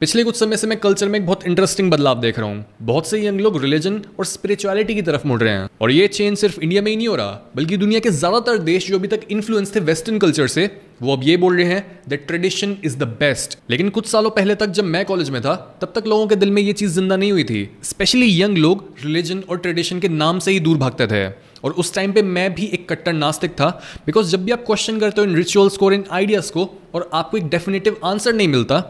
पिछले कुछ समय से मैं कल्चर में एक बहुत इंटरेस्टिंग बदलाव देख रहा हूँ। बहुत से यंग लोग रिलीजन और स्पिरिचुअलिटी की तरफ़ मुड़ रहे हैं। और ये चेंज सिर्फ़ इंडिया में ही नहीं हो रहा, बल्कि दुनिया के ज़्यादातर देश जो अभी तक इन्फ्लुएंस थे वेस्टर्न कल्चर से, वो अब ये बोल रहे हैं that tradition is the best लेकिन कुछ सालों पहले तक जब मैं कॉलेज में था, तब तक लोगों के दिल में ये चीज़ ज़िंदा नहीं हुई थी। स्पेशली यंग लोग रिलीजन और ट्रेडिशन के नाम से ही दूर भागते थे। और उस टाइम पे मैं भी एक कट्टर नास्तिक था बिकॉज़ जब भी आप क्वेश्चन करते हो इन रिचुअल्स को और इन आइडियाज़ को, और आपको एक डेफिनेटिव आंसर नहीं मिलता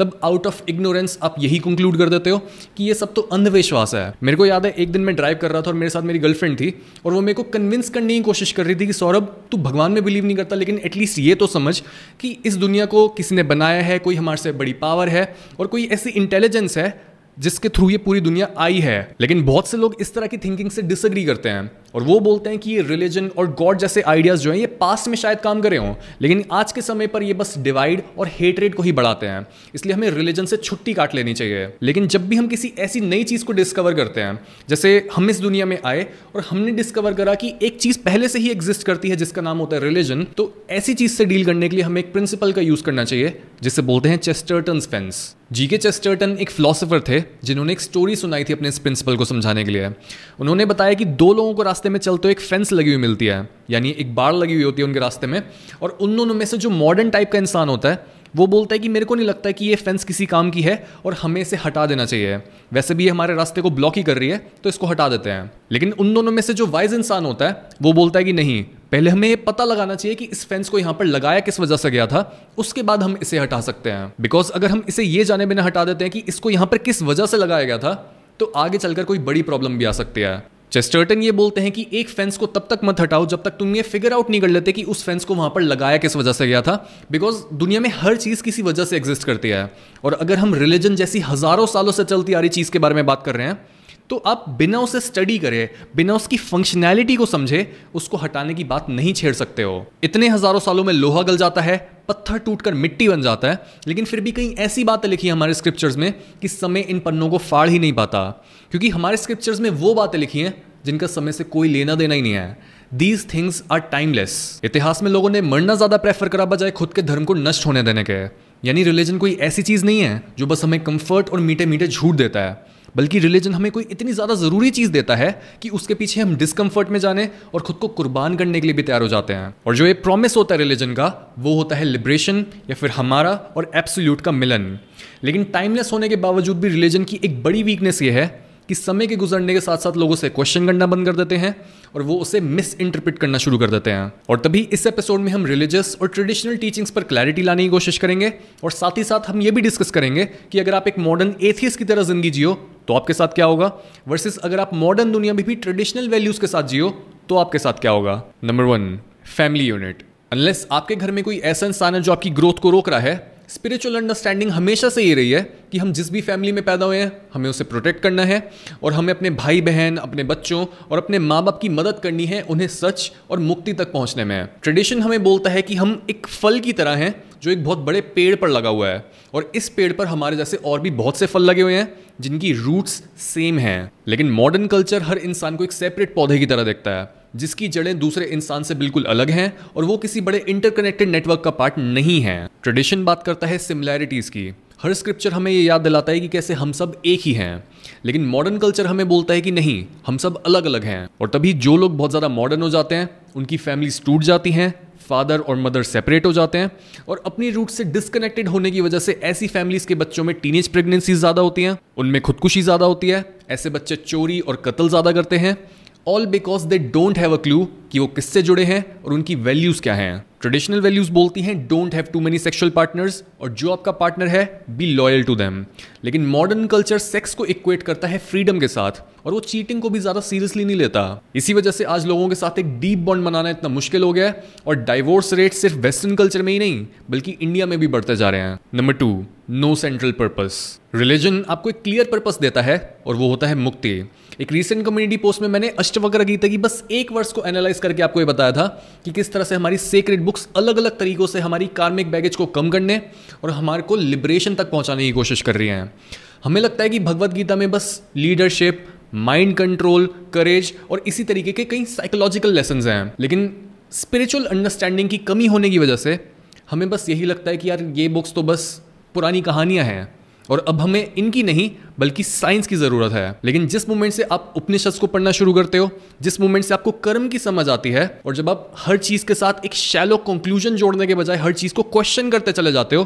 तब आउट ऑफ़ इग्नोरेंस आप यही कंक्लूड कर देते हो कि ये सब तो अंधविश्वास है। मेरे को याद है, एक दिन मैं ड्राइव कर रहा था और मेरे साथ मेरी गर्लफ्रेंड थी और वो मेरे को कन्विंस करने की कोशिश कर रही थी कि, सौरभ, तू भगवान में बिलीव नहीं करता, लेकिन एटलीस्ट ये तो समझ कि इस दुनिया को किसी ने बनाया है, कोई हमारे से बड़ी पावर है और कोई ऐसी इंटेलिजेंस है जिसके थ्रू ये पूरी दुनिया आई है। लेकिन बहुत से लोग इस तरह की थिंकिंग से डिसग्री करते हैं। और वो बोलते हैं कि ये रिलीजन और गॉड जैसे आइडियाज़ जो हैं, ये पास्ट में शायद काम करे हों, लेकिन आज के समय पर ये बस डिवाइड और हेटरेट को ही बढ़ाते हैं। इसलिए हमें रिलीजन से छुट्टी काट लेनी चाहिए। लेकिन जब भी हम किसी ऐसी नई चीज़ को डिस्कवर करते हैं, जैसे हम इस दुनिया में आए और हमने डिस्कवर करा कि एक चीज़ पहले से ही एग्जिस्ट करती है, जिसका नाम होता है रिलीजन तो ऐसी चीज़ से डील करने के लिए हमें एक प्रिंसिपल का यूज़ करना चाहिए, जिसे बोलते हैं चेस्टर्टन फेंस जी के चेस्टर्टन एक फिलोसोफर थे, जिन्होंने एक स्टोरी सुनाई थी अपने इस प्रिंसिपल को समझाने के लिए। उन्होंने बताया कि दो लोगों को रास्ते में चलते एक फेंस लगी हुई मिलती है, यानी एक बाढ़ लगी हुई होती है उनके रास्ते में। और उन दोनों में से जो मॉडर्न टाइप का इंसान होता है, वो बोलता है कि मेरे को नहीं लगता कि ये फेंस किसी काम की है और हमें इसे हटा देना चाहिए। वैसे भी ये हमारे रास्ते को ब्लॉक ही कर रही है तो इसको हटा देते हैं। लेकिन उन दोनों में से जो वाइज इंसान होता है, वो बोलता है कि नहीं, पहले हमें ये पता लगाना चाहिए कि इस फेंस को यहाँ पर लगाया किस वजह से गया था, उसके बाद हम इसे हटा सकते हैं। बिकॉज़ अगर हम इसे ये जाने बिना हटा देते हैं कि इसको यहाँ पर किस वजह से लगाया गया था तो आगे चलकर कोई बड़ी प्रॉब्लम भी आ सकती है। चेस्टर्टन ये बोलते हैं कि एक फेंस को तब तक मत हटाओ जब तक तुम ये फिगर आउट नहीं कर लेते कि उस फेंस को वहाँ पर लगाया किस वजह से गया था। बिकॉज़ दुनिया में हर चीज़ किसी वजह से एग्जिस्ट करती है। और अगर हम रिलीजन जैसी हज़ारों सालों से चलती आ रही चीज़ के बारे में बात कर रहे हैं तो आप बिना उसे स्टडी करे, बिना उसकी फंक्शनैलिटी को समझे, उसको हटाने की बात नहीं छेड़ सकते हो। इतने हज़ारों सालों में लोहा गल जाता है, पत्थर टूटकर मिट्टी बन जाता है, लेकिन फिर भी कई ऐसी बातें लिखी है हमारे स्क्रिप्चर्स में कि समय इन पन्नों को फाड़ ही नहीं पाता। क्योंकि हमारे स्क्रिप्चर्स में वो बातें लिखी हैं जिनका समय से कोई लेना देना ही नहीं है। दीज थिंग्स आर टाइमलेस इतिहास में लोगों ने मरना ज़्यादा प्रेफर करा बजाय खुद के धर्म को नष्ट होने देने के। यानी रिलीजन कोई ऐसी चीज़ नहीं है जो बस हमें कंफर्ट और मीठे मीठे झूठ देता है। बल्कि रिलीजन हमें कोई इतनी ज़्यादा ज़रूरी चीज़ देता है कि उसके पीछे हम डिस्कम्फर्ट में जाने और खुद को कुर्बान करने के लिए भी तैयार हो जाते हैं। और जो ये प्रॉमिस होता है रिलीजन का, वो होता है लिब्रेशन या फिर हमारा और एब्सोल्यूट का मिलन। लेकिन टाइमलेस होने के बावजूद भी रिलीजन की एक बड़ी वीकनेस ये है कि समय के गुजरने के साथ साथ लोगों से क्वेश्चन करना बंद कर देते हैं और वो उसे मिस इंटरप्रिट करना शुरू कर देते हैं। और तभी इस एपिसोड में हम रिलीजियस और ट्रेडिशनल टीचिंग्स पर क्लैरिटी लाने की कोशिश करेंगे और साथ ही साथ हम ये भी डिस्कस करेंगे कि अगर आप एक मॉडर्न एथियस की तरह ज़िंदगी जियो तो आपके साथ क्या होगा? वर्सेस अगर आप मॉडर्न दुनिया में भी ट्रेडिशनल वैल्यूज़ के साथ जियो तो आपके साथ क्या होगा? Number one family unit unless आपके घर में कोई ऐसा इंसान है जो आपकी ग्रोथ को रोक रहा है स्पिरिचुअल अंडरस्टैंडिंग हमेशा से ये रही है कि हम जिस भी फैमिली में पैदा हुए हैं, हमें उसे प्रोटेक्ट करना है और हमें अपने भाई बहन अपने बच्चों और अपने माँ बाप की मदद करनी है उन्हें सच और मुक्ति तक पहुँचने में। ट्रेडिशन हमें बोलता है कि हम एक फल की तरह हैं जो एक बहुत बड़े पेड़ पर लगा हुआ है और इस पेड़ पर हमारे जैसे और भी बहुत से फल लगे हुए हैं जिनकी रूट्स सेम हैं। लेकिन मॉडर्न कल्चर हर इंसान को एक सेपरेट पौधे की तरह देखता है। जिसकी जड़ें दूसरे इंसान से बिल्कुल अलग हैं और वो किसी बड़े इंटरकनेक्टेड नेटवर्क का पार्ट नहीं है। ट्रेडिशन बात करता है सिमिलैरिटीज की। हर स्क्रिप्चर हमें ये याद दिलाता है कि कैसे हम सब एक ही हैं। लेकिन मॉडर्न कल्चर हमें बोलता है कि नहीं, हम सब अलग अलग हैं। और तभी जो लोग बहुत ज़्यादा मॉडर्न हो जाते हैं, उनकी फैमिलीज़ टूट जाती हैं फादर और मदर सेपरेट हो जाते हैं और अपनी रूट से डिस्कनेक्टेड होने की वजह से ऐसी फैमिलीज़ के बच्चों में टीनेज प्रेगनेंसी ज़्यादा होती हैं, उनमें खुदकुशी ज़्यादा होती है, ऐसे बच्चे चोरी और कत्ल ज़्यादा करते हैं all because they don't have a clue कि वो किससे जुड़े हैं और उनकी वैल्यूज़ क्या हैं। ट्रेडिशनल वैल्यूज़ बोलती हैं don't have too many sexual partners और जो आपका पार्टनर है बी लॉयल टू देम लेकिन मॉडर्न कल्चर सेक्स को इक्वेट करता है फ्रीडम के साथ और वो चीटिंग को भी ज़्यादा सीरियसली नहीं लेता। इसी वजह से आज लोगों के साथ एक डीप बॉन्ड बनाना इतना मुश्किल हो गया है और डाइवोर्स रेट सिर्फ़ वेस्टर्न कल्चर में ही नहीं, बल्कि इंडिया में भी बढ़ते जा रहे हैं। Number two no central purpose religion आपको एक क्लियर पर्पस देता है और वो होता है मुक्ति। एक रिसेंट कम्युनिटी पोस्ट में मैंने अष्टवक्र गीता की बस एक वर्ष को एनालाइज करके आपको ये बताया था कि किस तरह से हमारी सेक्रेट बुक्स अलग अलग तरीकों से हमारी कार्मिक बैगेज को कम करने और हमारे को लिबरेशन तक पहुँचाने की कोशिश कर रही हैं। हमें लगता है कि भगवत गीता में बस लीडरशिप माइंड कंट्रोल करेज और इसी तरीके के कई साइकोलॉजिकल लेसन हैं। लेकिन स्पिरिचुअल अंडरस्टैंडिंग की कमी होने की वजह से हमें बस यही लगता है कि यार ये बुक्स तो बस पुरानी कहानियाँ हैं। और अब हमें इनकी नहीं, बल्कि साइंस की ज़रूरत है। लेकिन जिस मोमेंट से आप उपनिषद को पढ़ना शुरू करते हो, जिस मोमेंट से आपको कर्म की समझ आती है, और जब आप हर चीज़ के साथ एक शैलो कंक्लूजन जोड़ने के बजाय हर चीज़ को क्वेश्चन करते चले जाते हो,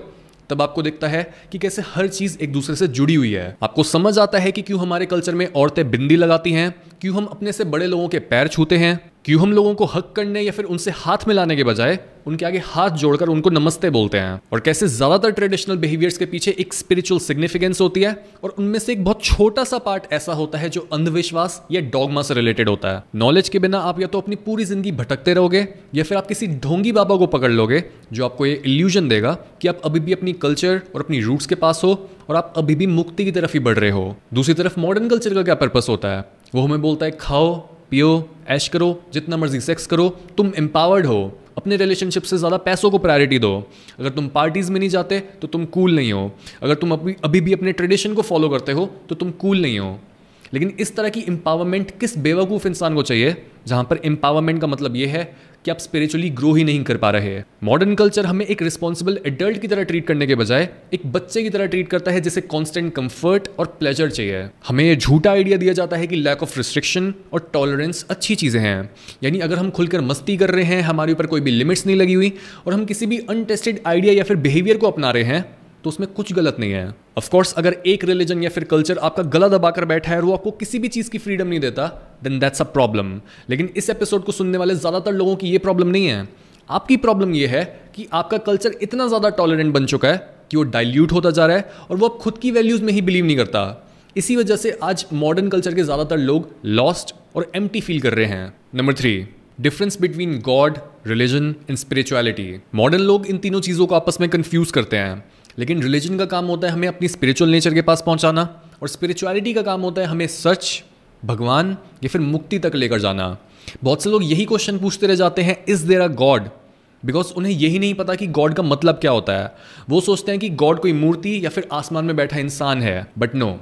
तब आपको दिखता है कि कैसे हर चीज़ एक दूसरे से जुड़ी हुई है। आपको समझ आता है कि क्यों हमारे कल्चर में औरतें बिंदी लगाती हैं, क्यों हम अपने से बड़े लोगों के पैर छूते हैं क्यों हम लोगों को हक करने या फिर उनसे हाथ मिलाने के बजाय उनके आगे हाथ जोड़कर उनको नमस्ते बोलते हैं? और कैसे ज़्यादातर ट्रेडिशनल बिहेवियर्स के पीछे एक स्पिरिचुअल सिग्निफिकेंस होती है और उनमें से एक बहुत छोटा सा पार्ट ऐसा होता है जो अंधविश्वास या डॉगमा से रिलेटेड होता है। नॉलेज के बिना आप या तो अपनी पूरी ज़िंदगी भटकते रहोगे या फिर आप किसी ढोंगी बाबा को पकड़ लोगे जो आपको ये इल्यूजन देगा कि आप अभी भी अपनी कल्चर और अपनी रूट्स के पास हो और आप अभी भी मुक्ति की तरफ़ ही बढ़ रहे हो। दूसरी तरफ़ मॉडर्न कल्चर का क्या पर्पस होता है? वो हमें बोलता है, खाओ पियो, ऐश करो, जितना मर्ज़ी सेक्स करो, तुम एम्पावर्ड हो, अपने रिलेशनशिप से ज़्यादा पैसों को प्रायोरिटी दो। अगर तुम पार्टीज़ में नहीं जाते तो तुम कूल नहीं हो। अगर तुम अभी अभी भी अपने ट्रेडिशन को फॉलो करते हो तो तुम कूल नहीं हो। लेकिन इस तरह की एम्पावरमेंट किस बेवकूफ़ इंसान को चाहिए, जहाँ पर एम्पावरमेंट का मतलब यह है कि आप स्पिरिचुअली ग्रो ही नहीं कर पा रहे हैं। मॉडर्न कल्चर हमें एक रिस्पॉन्सिबल एडल्ट की तरह ट्रीट करने के बजाय एक बच्चे की तरह ट्रीट करता है, जिसे कॉन्स्टेंट कंफर्ट और प्लेजर चाहिए। हमें ये झूठा आइडिया दिया जाता है कि लैक ऑफ़ रिस्ट्रिक्शन और टॉलरेंस अच्छी चीज़ें हैं। यानी अगर हम खुलकर मस्ती कर रहे हैं, हमारे ऊपर कोई भी लिमिट्स नहीं लगी हुई, और हम किसी भी अनटेस्टेड आइडिया या फिर बिहेवियर को अपना रहे हैं तो उसमें कुछ गलत नहीं है। ऑफकोर्स अगर एक रिलीजन या फिर कल्चर आपका गला दबाकर बैठा है और वो आपको किसी भी चीज़ की फ्रीडम नहीं देता देन दैट्स अ प्रॉब्लम लेकिन इस एपिसोड को सुनने वाले ज़्यादातर लोगों की ये प्रॉब्लम नहीं है। आपकी प्रॉब्लम ये है कि आपका कल्चर इतना ज़्यादा टॉलरेंट बन चुका है कि वो डाइल्यूट होता जा रहा है और वो अब खुद की वैल्यूज़ में ही बिलीव नहीं करता। इसी वजह से आज मॉडर्न कल्चर के ज़्यादातर लोग लॉस्ट और एम फील कर रहे हैं। Number three difference between God religion and spirituality modern लोग इन तीनों चीज़ों को आपस में कंफ्यूज करते हैं। लेकिन रिलीजन का काम होता है हमें अपनी स्पिरिचुअल नेचर के पास पहुंचाना और स्पिरिचुअलिटी का काम होता है हमें सच भगवान, या फिर मुक्ति तक लेकर जाना। बहुत से लोग यही क्वेश्चन पूछते रह जाते हैं is there a God because उन्हें यही नहीं पता कि गॉड का मतलब क्या होता है। वो सोचते हैं कि गॉड कोई मूर्ति या फिर आसमान में बैठा इंसान है। But no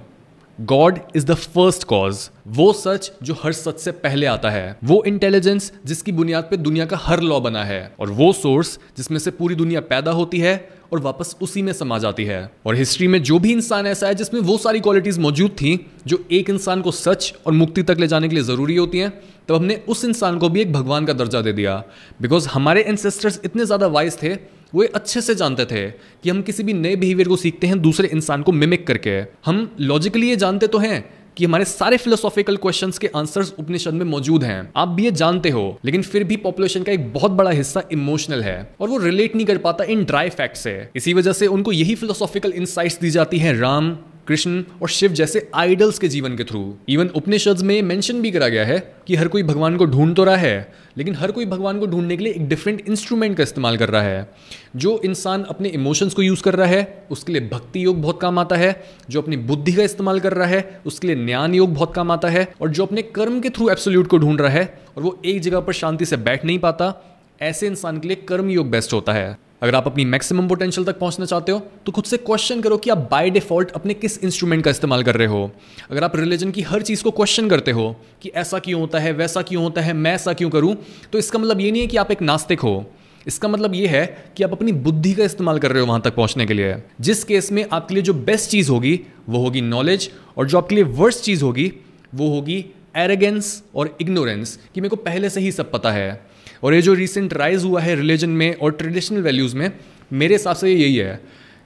God is the first cause वो सच जो हर सच से पहले आता है। वो इंटेलिजेंस जिसकी बुनियाद पे दुनिया का हर लॉ बना है। और वो सोर्स जिसमें से पूरी दुनिया पैदा होती है और वापस उसी में समा जाती है। और हिस्ट्री में जो भी इंसान ऐसा है, जिसमें वो सारी क्वालिटीज मौजूद थी, जो एक इंसान को सच और मुक्ति तक ले जाने के लिए ज़रूरी होती हैं, तब हमने उस इंसान को भी एक भगवान का दर्जा दे दिया। बिकॉज़ हमारे एंसेस्टर्स इतने ज़्यादा वाइज थे, वो अच्छे से जानते थे कि हम किसी भी नए बिहेवियर को सीखते हैं दूसरे इंसान को मिमिक करके। हम लॉजिकली ये जानते तो हैं कि हमारे सारे फिलोसॉफिकल क्वेश्चंस के आंसर्स उपनिषद में मौजूद हैं। आप भी ये जानते हो, लेकिन फिर भी पॉपुलेशन का एक बहुत बड़ा हिस्सा इमोशनल है, और वो रिलेट नहीं कर पाता इन ड्राई फैक्ट से। इसी वजह से उनको यही फिलोसॉफिकल इंसाइट्स दी जाती है, राम कृष्ण और शिव जैसे आइडल्स के जीवन के थ्रू इवन उपनिषद में मेंशन भी करा गया है कि हर कोई भगवान को ढूंढ तो रहा है, लेकिन हर कोई भगवान को ढूँढने के लिए एक डिफरेंट इंस्ट्रूमेंट का इस्तेमाल कर रहा है। जो इंसान अपने इमोशंस को यूज़ कर रहा है, उसके लिए भक्ति योग बहुत काम आता है, जो अपनी बुद्धि का इस्तेमाल कर रहा है, उसके लिए ज्ञान योग बहुत काम आता है, और जो अपने कर्म के थ्रू एब्सोल्यूट को ढूंढ रहा है, और वो एक जगह पर शांति से बैठ नहीं पाता, ऐसे इंसान के लिए कर्म योग बेस्ट होता है। अगर आप अपनी मैक्सिमम पोटेंशियल तक पहुँचना चाहते हो तो खुद से क्वेश्चन करो कि आप बाय डिफ़ॉल्ट अपने किस इंस्ट्रूमेंट का इस्तेमाल कर रहे हो। अगर आप रिलीजन की हर चीज़ को क्वेश्चन करते हो कि ऐसा क्यों होता है, वैसा क्यों होता है, मैं ऐसा क्यों करूँ तो इसका मतलब ये नहीं है कि आप एक नास्तिक हो। इसका मतलब ये है कि आप अपनी बुद्धि का इस्तेमाल कर रहे हो वहाँ तक पहुँचने के लिए। जिस केस में आपके लिए जो बेस्ट चीज़ होगी, वो होगी नॉलेज और जो आपके लिए वर्स्ट चीज़ होगी, वो होगी एरेगेंस और इग्नोरेंस कि मेरे को पहले से ही सब पता है। और ये जो रिसेंट राइज हुआ है रिलीजन में और ट्रेडिशनल वैल्यूज़ में, मेरे हिसाब से यही है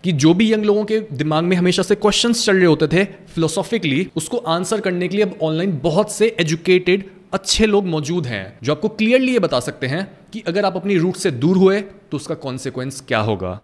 कि जो भी यंग लोगों के दिमाग में हमेशा से क्वेश्चन चल रहे होते थे फिलोसॉफिकली उसको आंसर करने के लिए अब ऑनलाइन बहुत से एजुकेटेड अच्छे लोग मौजूद हैं, जो आपको क्लियरली ये बता सकते हैं कि अगर आप अपनी रूट से दूर हुए तो उसका कॉन्सिक्वेंस क्या होगा।